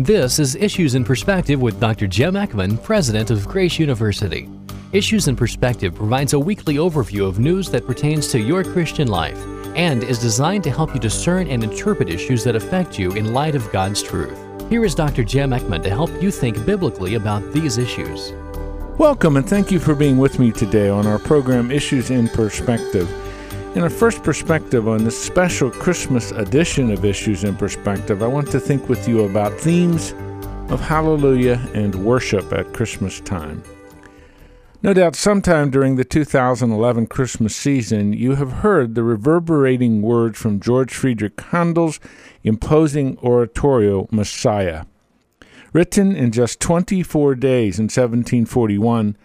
This is Issues in Perspective with Dr. Jim Eckman, President of Grace University. Issues in Perspective provides a weekly overview of news that pertains to your Christian life and is designed to help you discern and interpret issues that affect you in light of God's truth. Here is Dr. Jim Eckman to help you think biblically about these issues. Welcome and thank you for being with me today on our program Issues in Perspective. In our first perspective on this special Christmas edition of Issues in Perspective, I want to think with you about themes of hallelujah and worship at Christmas time. No doubt, sometime during the 2011 Christmas season, you have heard the reverberating words from George Friedrich Handel's imposing oratorio, Messiah. Written in just 24 days in 1741,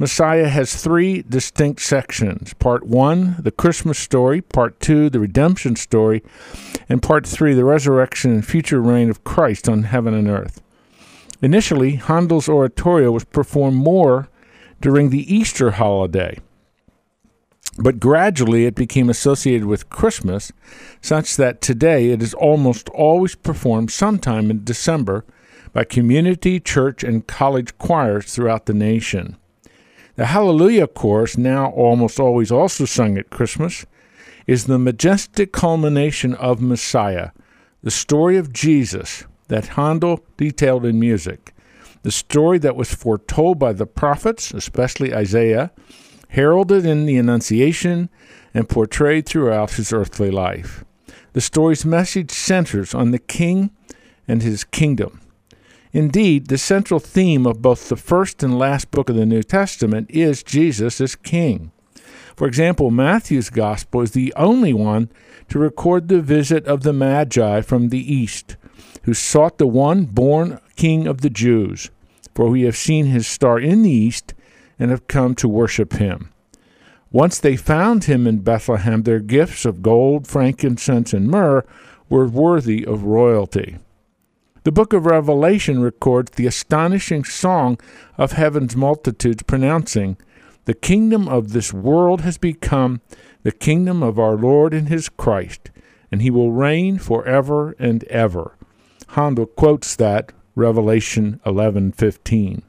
Messiah has three distinct sections Part 1, the Christmas story, Part 2, the redemption story, and Part 3, the resurrection and future reign of Christ on heaven and earth. Initially, Handel's oratorio was performed more during the Easter holiday, but gradually it became associated with Christmas, such that today it is almost always performed sometime in December by community, church, and college choirs throughout the nation. The Hallelujah chorus, now almost always also sung at Christmas, is the majestic culmination of Messiah, the story of Jesus that Handel detailed in music, the story that was foretold by the prophets, especially Isaiah, heralded in the Annunciation, and portrayed throughout his earthly life. The story's message centers on the King and his kingdom. Indeed, the central theme of both the first and last book of the New Testament is Jesus as King. For example, Matthew's Gospel is the only one to record the visit of the Magi from the east, who sought the one born King of the Jews. For we have seen his star in the east and have come to worship him. Once they found him in Bethlehem, their gifts of gold, frankincense, and myrrh were worthy of royalty. The book of Revelation records the astonishing song of heaven's multitudes pronouncing, The kingdom of this world has become the kingdom of our Lord and his Christ, and he will reign forever and ever. Handel quotes that Revelation 11:15.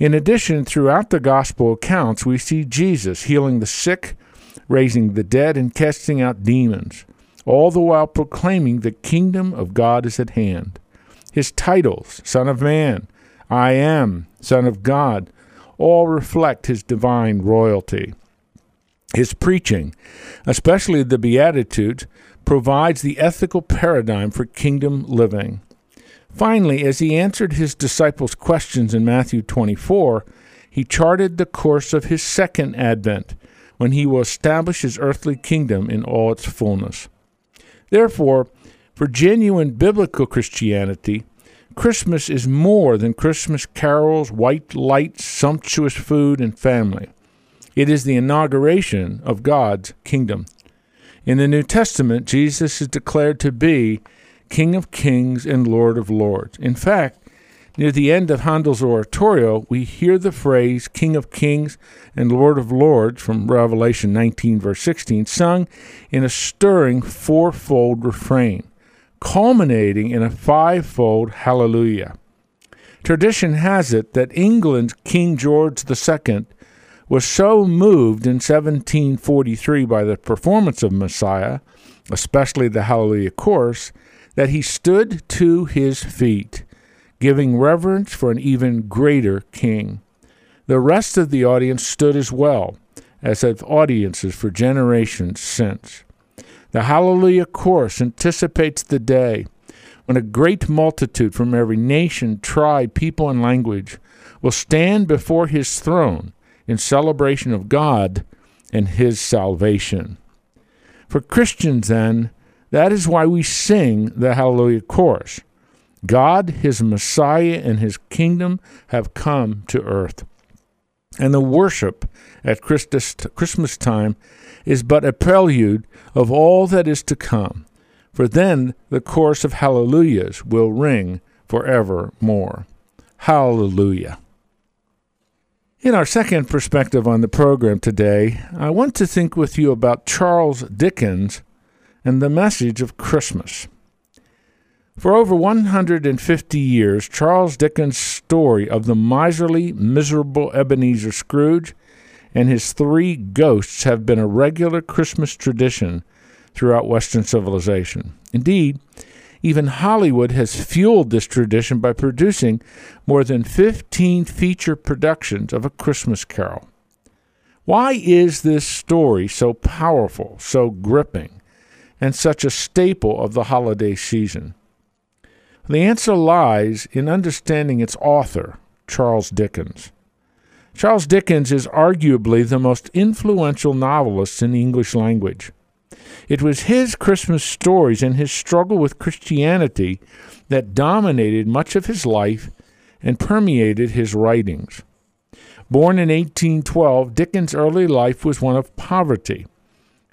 In addition, throughout the gospel accounts, we see Jesus healing the sick, raising the dead, and casting out demons, all the while proclaiming the kingdom of God is at hand. His titles, Son of Man, I Am, Son of God, all reflect his divine royalty. His preaching, especially the Beatitudes, provides the ethical paradigm for kingdom living. Finally, as he answered his disciples' questions in Matthew 24, he charted the course of his second advent, when he will establish his earthly kingdom in all its fullness. Therefore, for genuine biblical Christianity, Christmas is more than Christmas carols, white lights, sumptuous food, and family. It is the inauguration of God's kingdom. In the New Testament, Jesus is declared to be King of kings and Lord of lords. In fact, near the end of Handel's oratorio, we hear the phrase King of kings and Lord of lords from Revelation 19, verse 16, sung in a stirring fourfold refrain culminating in a fivefold hallelujah. Tradition has it that England's King George II was so moved in 1743 by the performance of Messiah, especially the Hallelujah chorus, that he stood to his feet, giving reverence for an even greater king. The rest of the audience stood as well, as have audiences for generations since. The Hallelujah Chorus anticipates the day when a great multitude from every nation, tribe, people, and language will stand before his throne in celebration of God and his salvation. For Christians, then, that is why we sing the Hallelujah Chorus. God, his Messiah, and his kingdom have come to earth. And the worship at Christmas time is but a prelude of all that is to come, for then the chorus of hallelujahs will ring forevermore. Hallelujah. In our second perspective on the program today, I want to think with you about Charles Dickens and the message of Christmas. For over 150 years, Charles Dickens' story of the miserly, miserable Ebenezer Scrooge and his three ghosts have been a regular Christmas tradition throughout Western civilization. Indeed, even Hollywood has fueled this tradition by producing more than 15 feature productions of A Christmas Carol. Why is this story so powerful, so gripping, and such a staple of the holiday season? The answer lies in understanding its author, Charles Dickens. Charles Dickens is arguably the most influential novelist in the English language. It was his Christmas stories and his struggle with Christianity that dominated much of his life and permeated his writings. Born in 1812, Dickens' early life was one of poverty.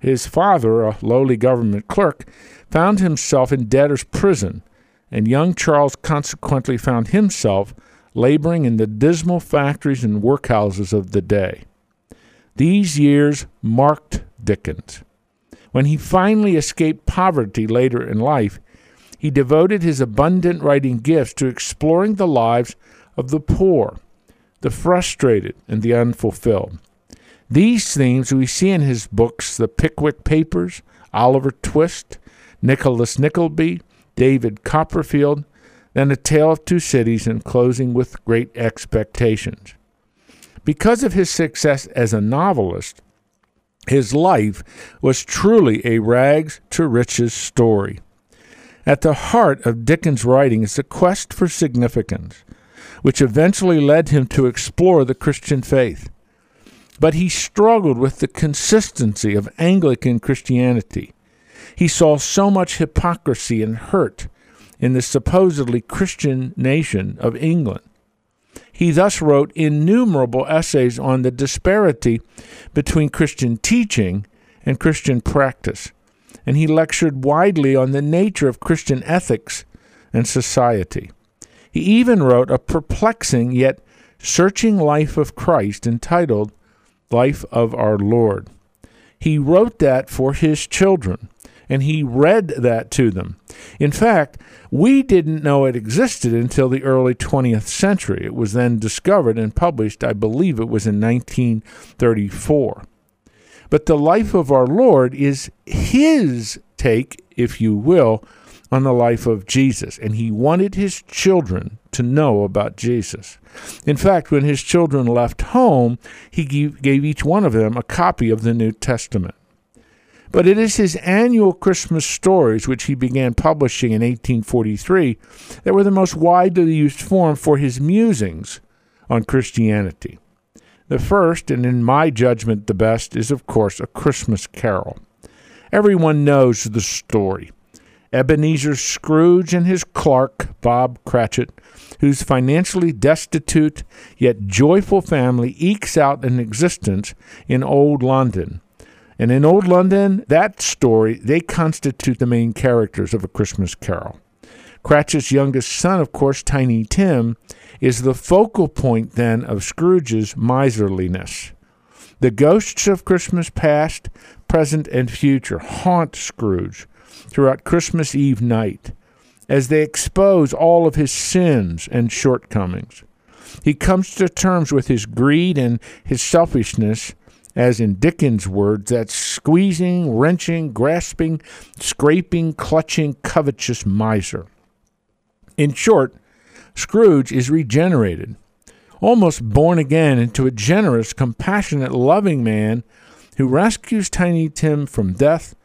His father, a lowly government clerk, found himself in debtor's prison, and young Charles consequently found himself laboring in the dismal factories and workhouses of the day. These years marked Dickens. When he finally escaped poverty later in life, he devoted his abundant writing gifts to exploring the lives of the poor, the frustrated, and the unfulfilled. These themes we see in his books The Pickwick Papers, Oliver Twist, Nicholas Nickleby, David Copperfield, then A Tale of Two Cities, and closing with Great Expectations. Because of his success as a novelist, his life was truly a rags to riches story. At the heart of Dickens' writing is the quest for significance, which eventually led him to explore the Christian faith. But he struggled with the consistency of Anglican Christianity. He saw so much hypocrisy and hurt in the supposedly Christian nation of England. He thus wrote innumerable essays on the disparity between Christian teaching and Christian practice, and he lectured widely on the nature of Christian ethics and society. He even wrote a perplexing yet searching life of Christ entitled Life of Our Lord. He wrote that for his children, and he read that to them. In fact, we didn't know it existed until the early 20th century. It was then discovered and published, I believe it was in 1934. But the life of our Lord is his take, if you will, on the life of Jesus, and he wanted his children to know about Jesus. In fact, when his children left home, he gave each one of them a copy of the New Testament. But it is his annual Christmas stories, which he began publishing in 1843, that were the most widely used form for his musings on Christianity. The first, and in my judgment the best, is of course A Christmas Carol. Everyone knows the story. Ebenezer Scrooge and his clerk, Bob Cratchit, whose financially destitute yet joyful family ekes out an existence in old London and in Old London, that story, they constitute the main characters of A Christmas Carol. Cratchit's youngest son, of course, Tiny Tim, is the focal point then of Scrooge's miserliness. The ghosts of Christmas past, present, and future haunt Scrooge throughout Christmas Eve night as they expose all of his sins and shortcomings. He comes to terms with his greed and his selfishness as in Dickens' words, that squeezing, wrenching, grasping, scraping, clutching, covetous miser. In short, Scrooge is regenerated, almost born again into a generous, compassionate, loving man who rescues Tiny Tim from death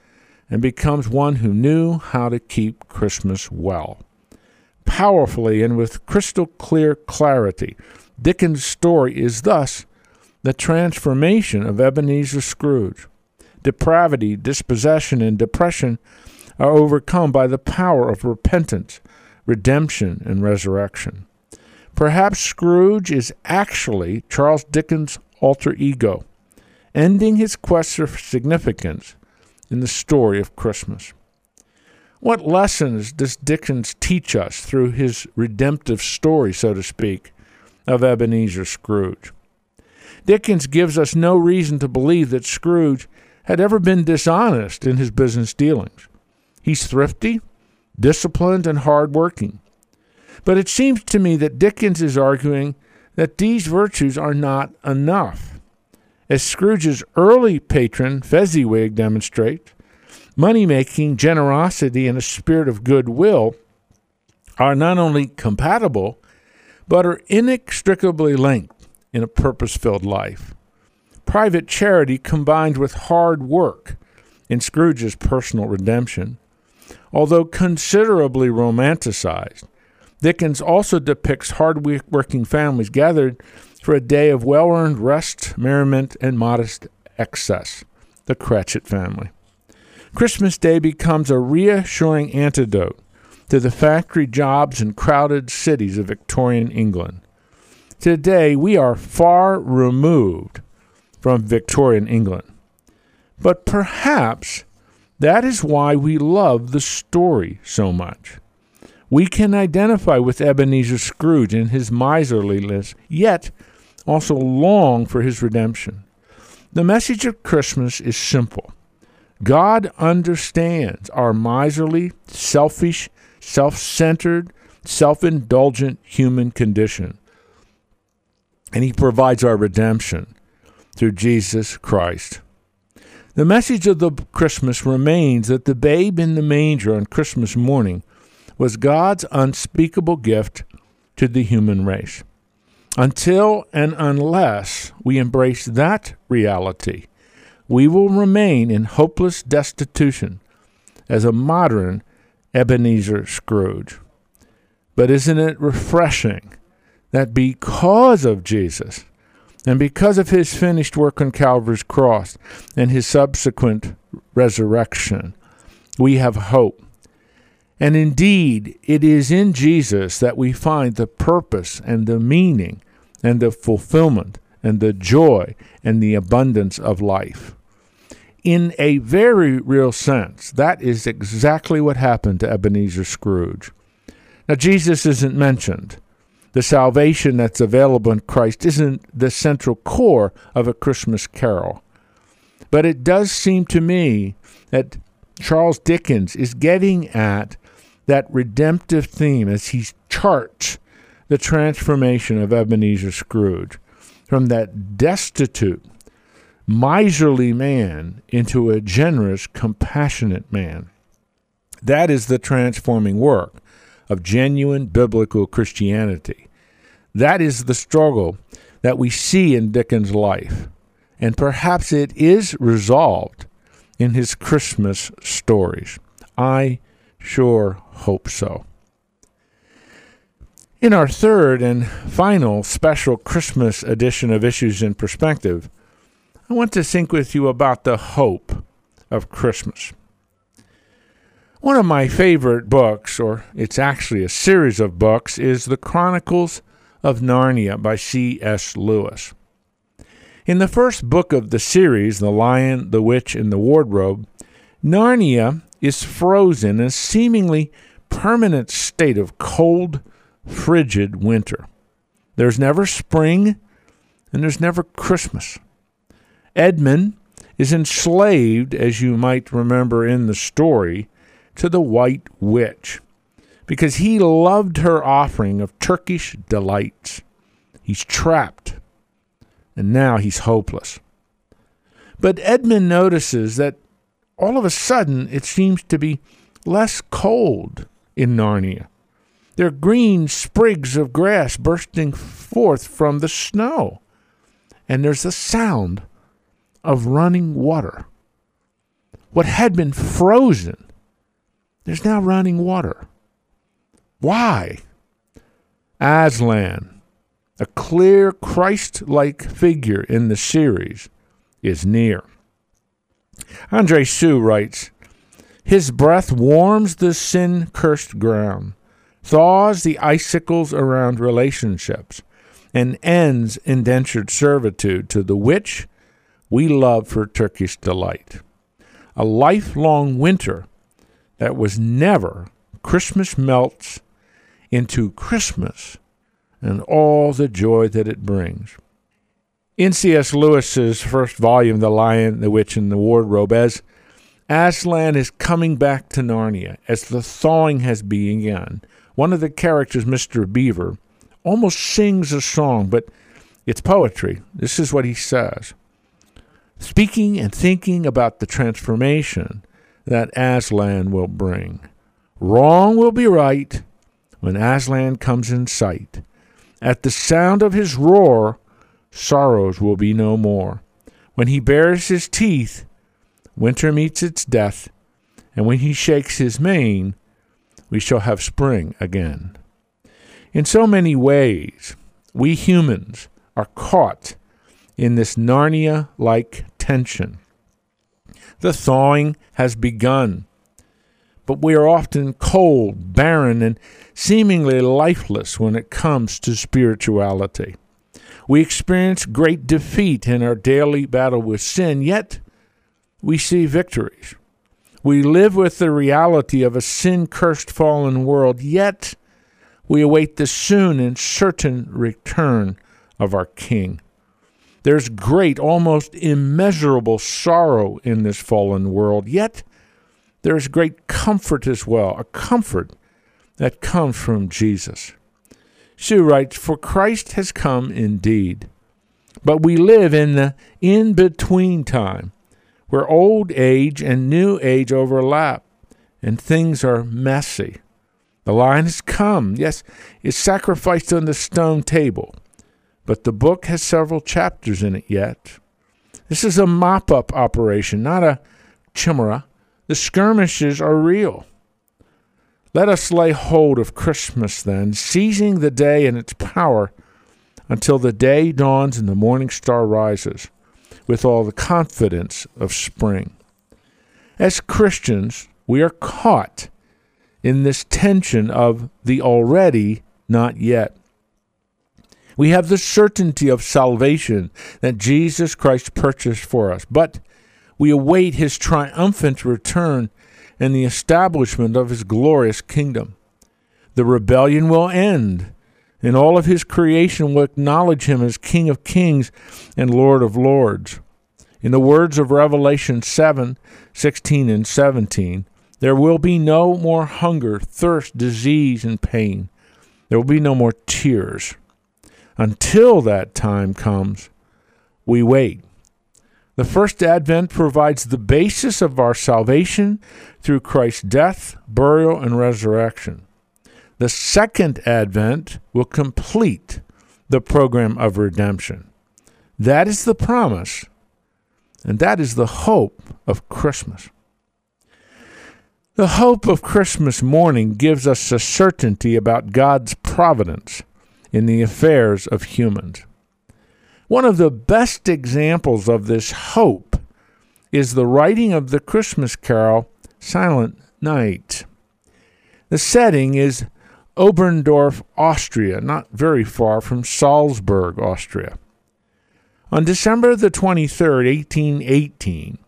and becomes one who knew how to keep Christmas well. Powerfully and with crystal clear clarity, Dickens' story is thus the transformation of Ebenezer Scrooge. Depravity, dispossession, and depression are overcome by the power of repentance, redemption, and resurrection. Perhaps Scrooge is actually Charles Dickens' alter ego, ending his quest for significance in the story of Christmas. What lessons does Dickens teach us through his redemptive story, so to speak, of Ebenezer Scrooge? Dickens gives us no reason to believe that Scrooge had ever been dishonest in his business dealings. He's thrifty, disciplined, and hardworking. But it seems to me that Dickens is arguing that these virtues are not enough. As Scrooge's early patron, Fezziwig, demonstrates, money making, generosity, and a spirit of goodwill are not only compatible, but are inextricably linked in a purpose filled life. Private charity combined with hard work in Scrooge's personal redemption, although considerably romanticized, Dickens also depicts hard-working families gathered for a day of well-earned rest, merriment, and modest excess, the Cratchit family. Christmas Day becomes a reassuring antidote to the factory jobs and crowded cities of Victorian England. Today, we are far removed from Victorian England. But perhaps that is why we love the story so much. We can identify with Ebenezer Scrooge in his miserliness, yet also long for his redemption. The message of Christmas is simple God understands our miserly, selfish, self centered, self indulgent human condition, and He provides our redemption through Jesus Christ. The message of the Christmas remains that the babe in the manger on Christmas morning was God's unspeakable gift to the human race. Until and unless we embrace that reality, we will remain in hopeless destitution as a modern Ebenezer Scrooge. But isn't it refreshing that because of Jesus and because of his finished work on Calvary's cross and his subsequent resurrection, we have hope and indeed, it is in Jesus that we find the purpose and the meaning and the fulfillment and the joy and the abundance of life. In a very real sense, that is exactly what happened to Ebenezer Scrooge. Now, Jesus isn't mentioned. The salvation that's available in Christ isn't the central core of a Christmas carol. But it does seem to me that Charles Dickens is getting at that redemptive theme as he charts the transformation of Ebenezer Scrooge from that destitute, miserly man into a generous, compassionate man. That is the transforming work of genuine biblical Christianity. That is the struggle that we see in Dickens' life. And perhaps it is resolved in his Christmas stories. I sure hope so. In our third and final special Christmas edition of Issues in Perspective, I want to think with you about the hope of Christmas. One of my favorite books, or it's actually a series of books, is The Chronicles of Narnia by C.S. Lewis. In the first book of the series, The Lion, the Witch, and the Wardrobe, Narnia is frozen in a seemingly permanent state of cold, frigid winter. There's never spring and there's never Christmas. Edmund is enslaved, as you might remember in the story, to the White Witch because he loved her offering of Turkish delights. He's trapped, and now he's hopeless. But Edmund notices that all of a sudden it seems to be less cold in Narnia. There are green sprigs of grass bursting forth from the snow, and there's the sound of running water. What had been frozen, there's now running water. Why? Aslan, a clear Christ like figure in the series, is near. Andrée Seu writes His breath warms the sin cursed ground, thaws the icicles around relationships, and ends indentured servitude to the witch we love for Turkish delight. A lifelong winter that was never Christmas melts into Christmas and all the joy that it brings. In C.S. Lewis's first volume, The Lion, the Witch, and the Wardrobe, as Aslan is coming back to Narnia as the thawing has begun. One of the characters, Mr. Beaver, almost sings a song, but it's poetry. This is what he says Speaking and thinking about the transformation that Aslan will bring. Wrong will be right when Aslan comes in sight. At the sound of his roar, sorrows will be no more. When he bares his teeth, winter meets its death, and when he shakes his mane, we shall have spring again. In so many ways, we humans are caught in this Narnia like tension. The thawing has begun, but we are often cold, barren, and seemingly lifeless when it comes to spirituality. We experience great defeat in our daily battle with sin, yet we see victories. We live with the reality of a sin cursed fallen world, yet we await the soon and certain return of our King. There's great, almost immeasurable sorrow in this fallen world, yet there's great comfort as well, a comfort that comes from Jesus. Seu writes, For Christ has come indeed, but we live in the in between time where old age and new age overlap and things are messy. The line has come. Yes, it's sacrificed on the stone table, but the book has several chapters in it yet. This is a mop up operation, not a chimera. The skirmishes are real. Let us lay hold of Christmas then, seizing the day and its power until the day dawns and the morning star rises with all the confidence of spring. As Christians, we are caught in this tension of the already, not yet. We have the certainty of salvation that Jesus Christ purchased for us, but we await his triumphant return and the establishment of his glorious kingdom. The rebellion will end, and all of his creation will acknowledge him as King of kings and Lord of lords. In the words of Revelation 7 16 and 17, there will be no more hunger, thirst, disease, and pain. There will be no more tears. Until that time comes, we wait. The first advent provides the basis of our salvation through Christ's death, burial, and resurrection. The second advent will complete the program of redemption. That is the promise, and that is the hope of Christmas. The hope of Christmas morning gives us a certainty about God's providence in the affairs of humans. One of the best examples of this hope is the writing of the Christmas carol Silent Night. The setting is Oberndorf, Austria, not very far from Salzburg, Austria. On December the 23rd, 1818,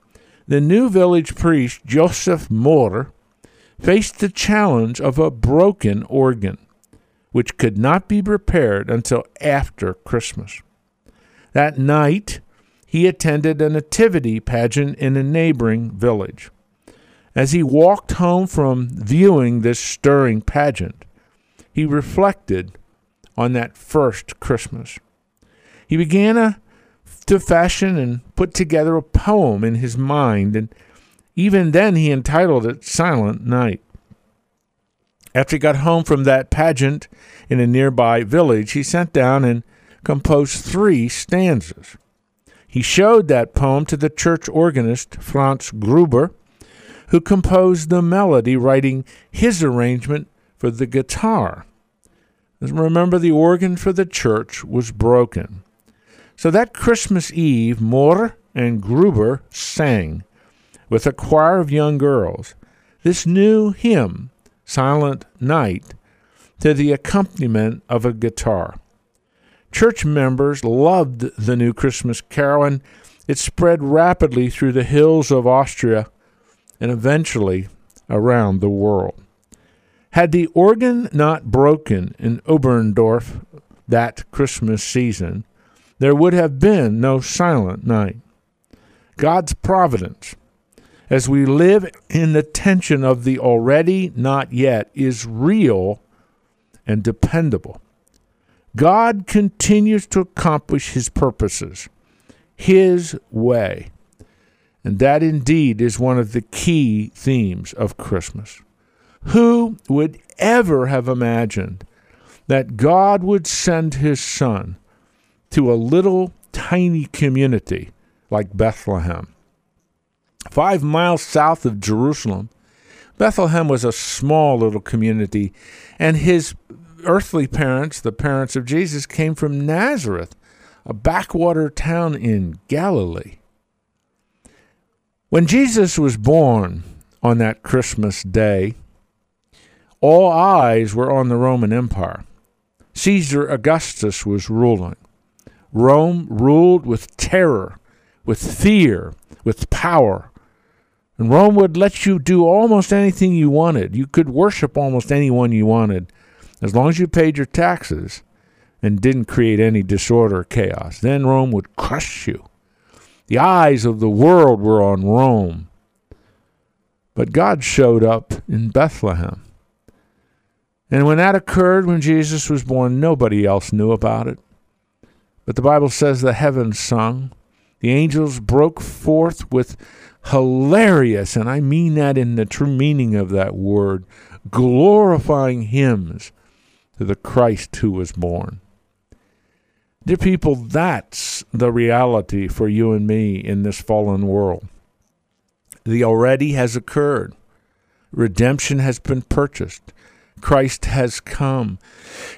the new village priest Joseph Mohr faced the challenge of a broken organ, which could not be repaired until after Christmas. That night, he attended a nativity pageant in a neighboring village. As he walked home from viewing this stirring pageant, he reflected on that first Christmas. He began a, to fashion and put together a poem in his mind and even then, he entitled it Silent Night. After he got home from that pageant in a nearby village, he sat down and composed three stanzas. He showed that poem to the church organist, Franz Gruber, who composed the melody, writing his arrangement for the guitar. Remember, the organ for the church was broken. So that Christmas Eve, Mohr and Gruber sang with a choir of young girls this new hymn, Silent Night, to the accompaniment of a guitar. Church members loved the new Christmas carol, and it spread rapidly through the hills of Austria and eventually around the world. Had the organ not broken in Oberndorf that Christmas season, there would have been no silent night. God's providence as we live in the tension of the already not yet is real and dependable. God continues to accomplish his purposes his way. And that indeed is one of the key themes of Christmas. Who would ever have imagined that God would send his son to a little tiny community like Bethlehem? Five miles south of Jerusalem, Bethlehem was a small little community, and his earthly parents, the parents of Jesus, came from Nazareth, a backwater town in Galilee. When Jesus was born on that Christmas day, all eyes were on the Roman Empire. Caesar Augustus was ruling. Rome ruled with terror, with fear, with power. And Rome would let you do almost anything you wanted. You could worship almost anyone you wanted as long as you paid your taxes and didn't create any disorder or chaos. Then Rome would crush you. The eyes of the world were on Rome. But God showed up in Bethlehem. And when that occurred, when Jesus was born, nobody else knew about it. But the Bible says the heavens sung. The angels broke forth with hilarious, and I mean that in the true meaning of that word, glorifying hymns to the Christ who was born. Dear people, that's the reality for you and me in this fallen world. The already has occurred. Redemption has been purchased. Christ has come.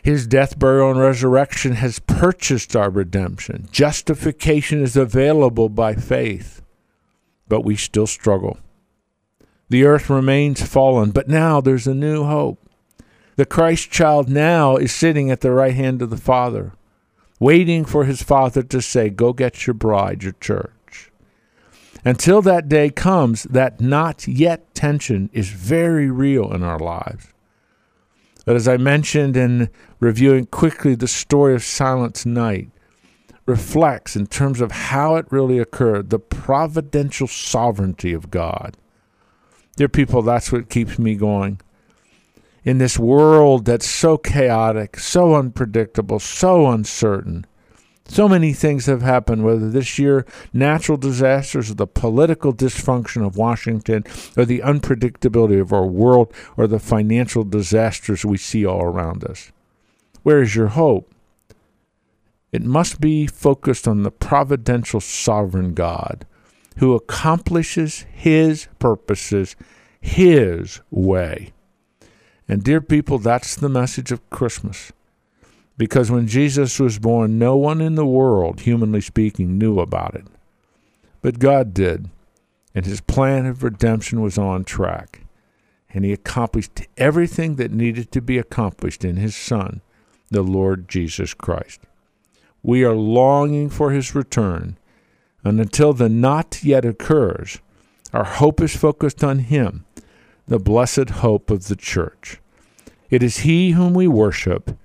His death, burial, and resurrection has purchased our redemption. Justification is available by faith, but we still struggle. The earth remains fallen, but now there's a new hope. The Christ child now is sitting at the right hand of the Father waiting for his father to say, Go get your bride, your church. Until that day comes, that not yet tension is very real in our lives. But as I mentioned in reviewing quickly the story of Silent Night, reflects in terms of how it really occurred, the providential sovereignty of God. Dear people, that's what keeps me going in this world that's so chaotic, so unpredictable, so uncertain. So many things have happened, whether this year natural disasters or the political dysfunction of Washington or the unpredictability of our world or the financial disasters we see all around us. Where is your hope? It must be focused on the providential sovereign God who accomplishes his purposes his way. And, dear people, that's the message of Christmas. Because when Jesus was born, no one in the world, humanly speaking, knew about it. But God did, and his plan of redemption was on track. And he accomplished everything that needed to be accomplished in his Son, the Lord Jesus Christ. We are longing for his return, and until the not yet occurs, our hope is focused on him the blessed hope of the church. It is He whom we worship.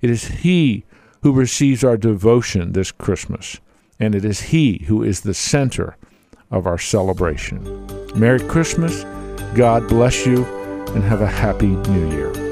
It is He who receives our devotion this Christmas. And it is He who is the center of our celebration. Merry Christmas. God bless you, and have a happy new year.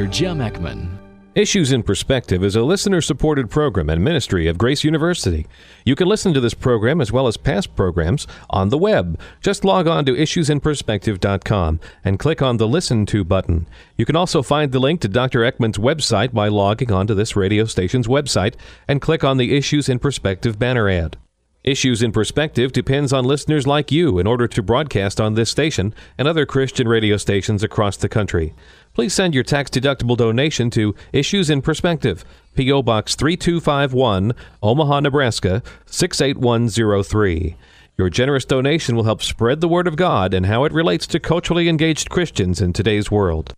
Dr. Jim. Issues in Perspective is a listener supported program and ministry of Grace University. You can listen to this program as well as past programs on the web. Just log on to issuesinperspective.com and click on the Listen To button. You can also find the link to Dr. Eckman's website by logging onto this radio station's website and click on the Issues in Perspective banner ad. Issues in Perspective depends on listeners like you in order to broadcast on this station and other Christian radio stations across the country. Please send your tax deductible donation to Issues in Perspective, P.O. Box 3251, Omaha, Nebraska 68103. Your generous donation will help spread the word of God and how it relates to culturally engaged Christians in today's world.